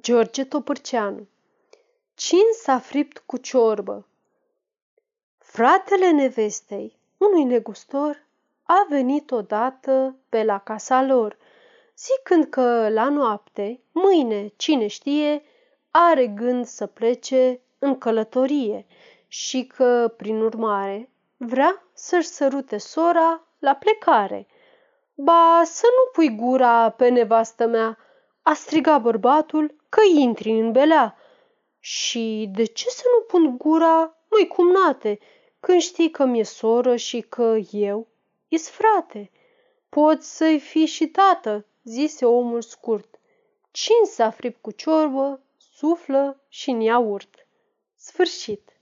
George Topârceanu Cin s-a fript cu ciorbă? Fratele nevestei, unui negustor, a venit odată pe la casa lor, zicând că la noapte, mâine, cine știe, are gând să plece în călătorie și că, prin urmare, vrea să-și sărute sora la plecare. Ba, să nu pui gura pe nevastă mea, a strigat bărbatul că intri în belea. Și de ce să nu pun gura, măi cumnate, când știi că mi-e soră și că eu is frate? Poți să-i fii și tată, zise omul scurt. Cine s-a fript cu ciorbă, suflă și în iaurt. Sfârșit.